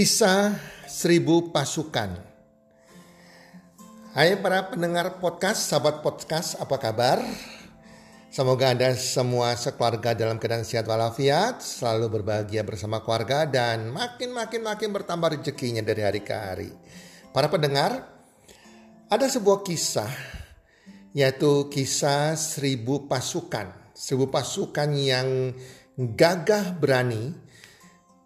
Kisah Seribu Pasukan Hai para pendengar podcast, sahabat podcast, apa kabar? Semoga Anda semua sekeluarga dalam keadaan sehat walafiat, selalu berbahagia bersama keluarga dan makin-makin-makin bertambah rezekinya dari hari ke hari. Para pendengar, ada sebuah kisah, yaitu kisah seribu pasukan. Seribu pasukan yang gagah berani,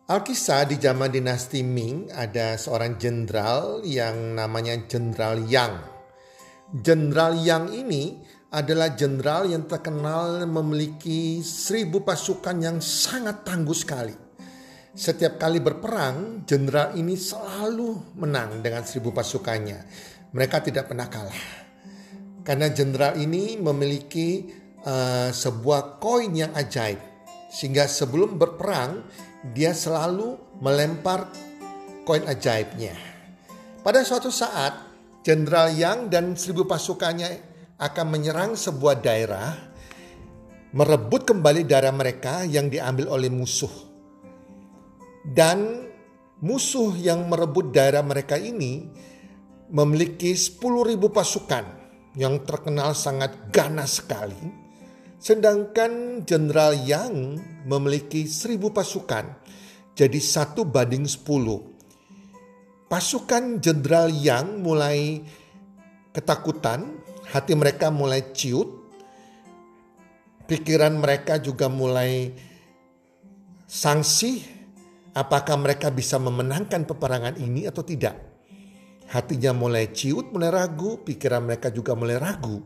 Alkisah di zaman dinasti Ming ada seorang jenderal yang namanya Jenderal Yang. Jenderal Yang ini adalah jenderal yang terkenal memiliki seribu pasukan yang sangat tangguh sekali. Setiap kali berperang, jenderal ini selalu menang dengan seribu pasukannya. Mereka tidak pernah kalah. Karena jenderal ini memiliki uh, sebuah koin yang ajaib. Sehingga sebelum berperang, dia selalu melempar koin ajaibnya. Pada suatu saat, Jenderal Yang dan seribu pasukannya akan menyerang sebuah daerah, merebut kembali daerah mereka yang diambil oleh musuh. Dan musuh yang merebut daerah mereka ini memiliki 10.000 pasukan yang terkenal sangat ganas sekali Sedangkan Jenderal Yang memiliki seribu pasukan, jadi satu banding sepuluh. Pasukan Jenderal Yang mulai ketakutan, hati mereka mulai ciut, pikiran mereka juga mulai sangsi apakah mereka bisa memenangkan peperangan ini atau tidak. Hatinya mulai ciut, mulai ragu, pikiran mereka juga mulai ragu.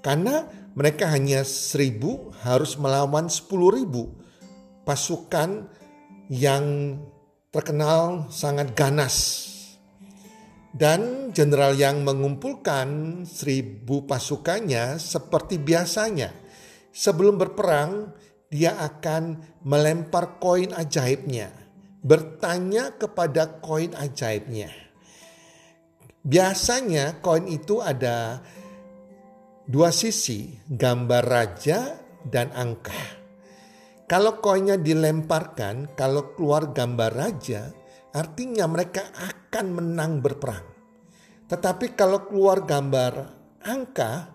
Karena mereka hanya seribu harus melawan sepuluh ribu pasukan yang terkenal sangat ganas. Dan jenderal yang mengumpulkan seribu pasukannya seperti biasanya. Sebelum berperang, dia akan melempar koin ajaibnya. Bertanya kepada koin ajaibnya. Biasanya koin itu ada dua sisi gambar raja dan angka. Kalau koinnya dilemparkan, kalau keluar gambar raja, artinya mereka akan menang berperang. Tetapi kalau keluar gambar angka,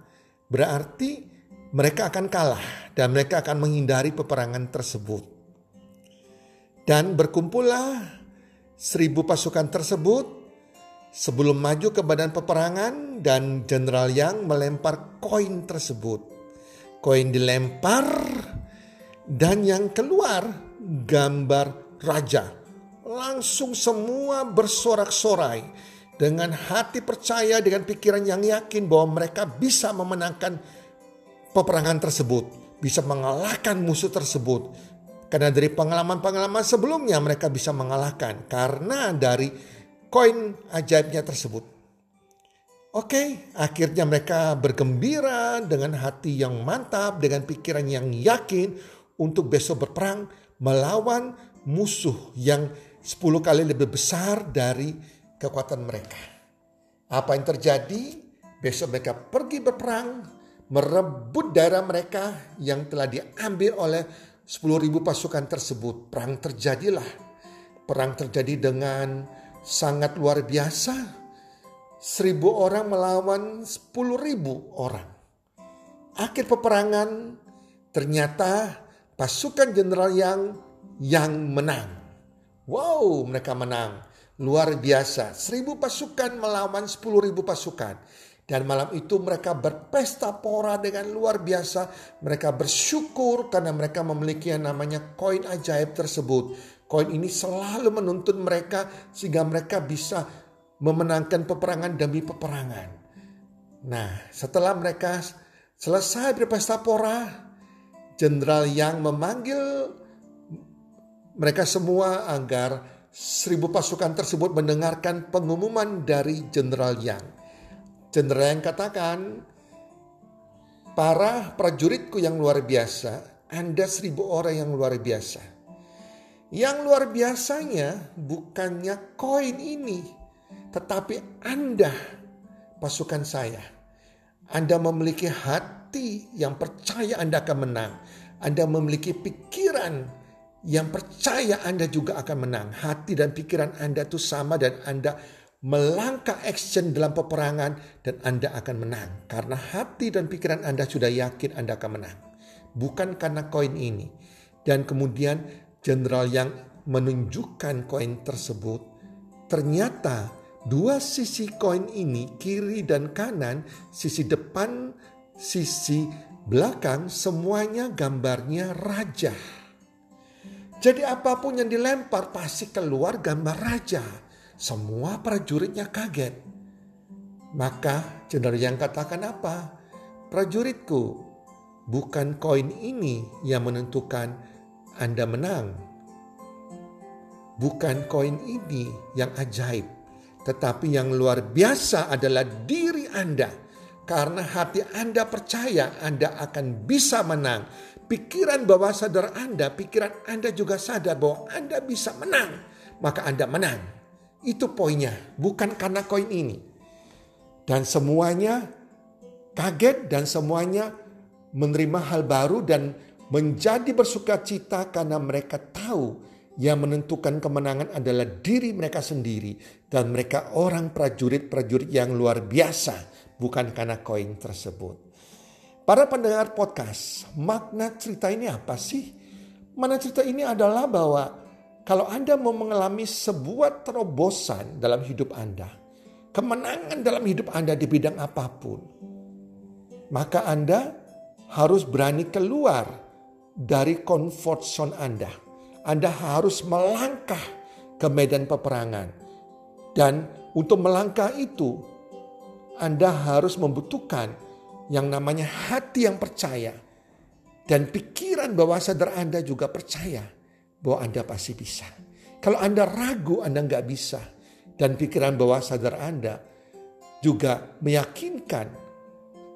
berarti mereka akan kalah dan mereka akan menghindari peperangan tersebut. Dan berkumpullah seribu pasukan tersebut sebelum maju ke badan peperangan dan Jenderal Yang melempar koin tersebut. Koin dilempar dan yang keluar gambar raja. Langsung semua bersorak-sorai dengan hati percaya dengan pikiran yang yakin bahwa mereka bisa memenangkan peperangan tersebut, bisa mengalahkan musuh tersebut. Karena dari pengalaman-pengalaman sebelumnya mereka bisa mengalahkan karena dari koin ajaibnya tersebut. Oke, akhirnya mereka bergembira dengan hati yang mantap, dengan pikiran yang yakin untuk besok berperang melawan musuh yang 10 kali lebih besar dari kekuatan mereka. Apa yang terjadi? Besok mereka pergi berperang, merebut daerah mereka yang telah diambil oleh 10.000 pasukan tersebut. Perang terjadilah. Perang terjadi dengan sangat luar biasa. seribu orang melawan sepuluh ribu orang. Akhir peperangan ternyata pasukan jenderal yang yang menang. Wow, mereka menang. Luar biasa. Seribu pasukan melawan sepuluh ribu pasukan. Dan malam itu mereka berpesta pora dengan luar biasa. Mereka bersyukur karena mereka memiliki yang namanya koin ajaib tersebut. Koin ini selalu menuntun mereka sehingga mereka bisa memenangkan peperangan demi peperangan. Nah, setelah mereka selesai berpesta pora, Jenderal yang memanggil mereka semua agar seribu pasukan tersebut mendengarkan pengumuman dari Jenderal Yang. Jenderal yang katakan, para prajuritku yang luar biasa, Anda seribu orang yang luar biasa. Yang luar biasanya bukannya koin ini, tetapi Anda, pasukan saya. Anda memiliki hati yang percaya Anda akan menang. Anda memiliki pikiran yang percaya Anda juga akan menang. Hati dan pikiran Anda itu sama dan Anda melangkah action dalam peperangan dan Anda akan menang. Karena hati dan pikiran Anda sudah yakin Anda akan menang. Bukan karena koin ini. Dan kemudian jenderal yang menunjukkan koin tersebut ternyata dua sisi koin ini kiri dan kanan, sisi depan, sisi belakang semuanya gambarnya raja. Jadi apa pun yang dilempar pasti keluar gambar raja. Semua prajuritnya kaget. Maka jenderal yang katakan apa? Prajuritku, bukan koin ini yang menentukan Anda menang. Bukan koin ini yang ajaib. Tetapi yang luar biasa adalah diri Anda. Karena hati Anda percaya Anda akan bisa menang. Pikiran bawah sadar Anda, pikiran Anda juga sadar bahwa Anda bisa menang. Maka Anda menang. Itu poinnya, bukan karena koin ini. Dan semuanya kaget dan semuanya menerima hal baru dan menjadi bersuka cita karena mereka tahu yang menentukan kemenangan adalah diri mereka sendiri dan mereka orang prajurit-prajurit yang luar biasa bukan karena koin tersebut. Para pendengar podcast, makna cerita ini apa sih? Mana cerita ini adalah bahwa kalau Anda mau mengalami sebuah terobosan dalam hidup Anda, kemenangan dalam hidup Anda di bidang apa pun, maka Anda harus berani keluar dari comfort zone Anda. Anda harus melangkah ke medan peperangan. Dan untuk melangkah itu, Anda harus membutuhkan yang namanya hati yang percaya. Dan pikiran bawah sadar Anda juga percaya bahwa Anda pasti bisa. Kalau Anda ragu, Anda nggak bisa. Dan pikiran bawah sadar Anda juga meyakinkan,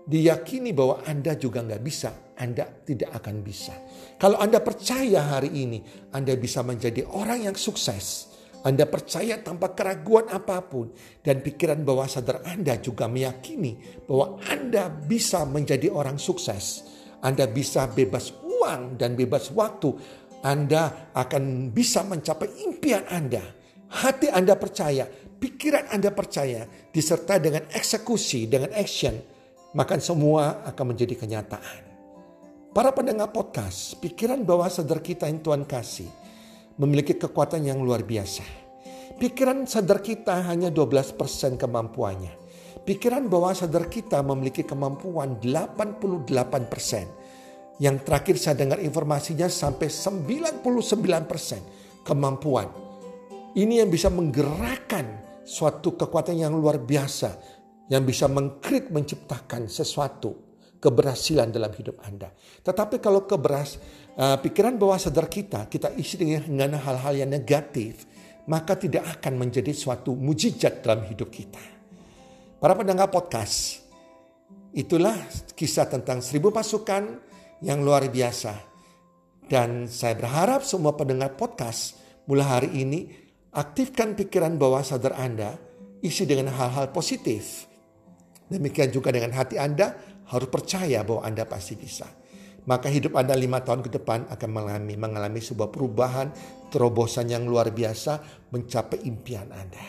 diyakini bahwa Anda juga nggak bisa. Anda tidak akan bisa. Kalau Anda percaya hari ini, Anda bisa menjadi orang yang sukses. Anda percaya tanpa keraguan apa pun. Dan pikiran bawah sadar Anda juga meyakini bahwa Anda bisa menjadi orang sukses. Anda bisa bebas uang dan bebas waktu anda akan bisa mencapai impian Anda. Hati Anda percaya, pikiran Anda percaya, disertai dengan eksekusi, dengan action, maka semua akan menjadi kenyataan. Para pendengar podcast, pikiran bawah sadar kita yang Tuhan kasih memiliki kekuatan yang luar biasa. Pikiran sadar kita hanya 12% kemampuannya. Pikiran bawah sadar kita memiliki kemampuan 88%. Yang terakhir saya dengar informasinya sampai 99% kemampuan. Ini yang bisa menggerakkan suatu kekuatan yang luar biasa. Yang bisa mengkrit menciptakan sesuatu keberhasilan dalam hidup Anda. Tetapi kalau keberas, uh, pikiran bawah sadar kita, kita isi dengan hal-hal yang negatif, maka tidak akan menjadi suatu mujizat dalam hidup kita. Para pendengar podcast, itulah kisah tentang seribu pasukan yang luar biasa. Dan saya berharap semua pendengar podcast mulai hari ini aktifkan pikiran bawah sadar Anda, isi dengan hal-hal positif. Demikian juga dengan hati Anda harus percaya bahwa Anda pasti bisa. Maka hidup Anda lima tahun ke depan akan mengalami, mengalami sebuah perubahan, terobosan yang luar biasa mencapai impian Anda.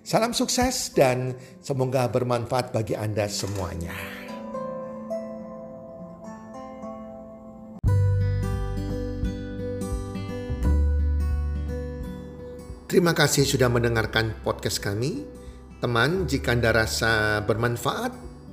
Salam sukses dan semoga bermanfaat bagi Anda semuanya. Terima kasih sudah mendengarkan podcast kami. Teman, jika Anda rasa bermanfaat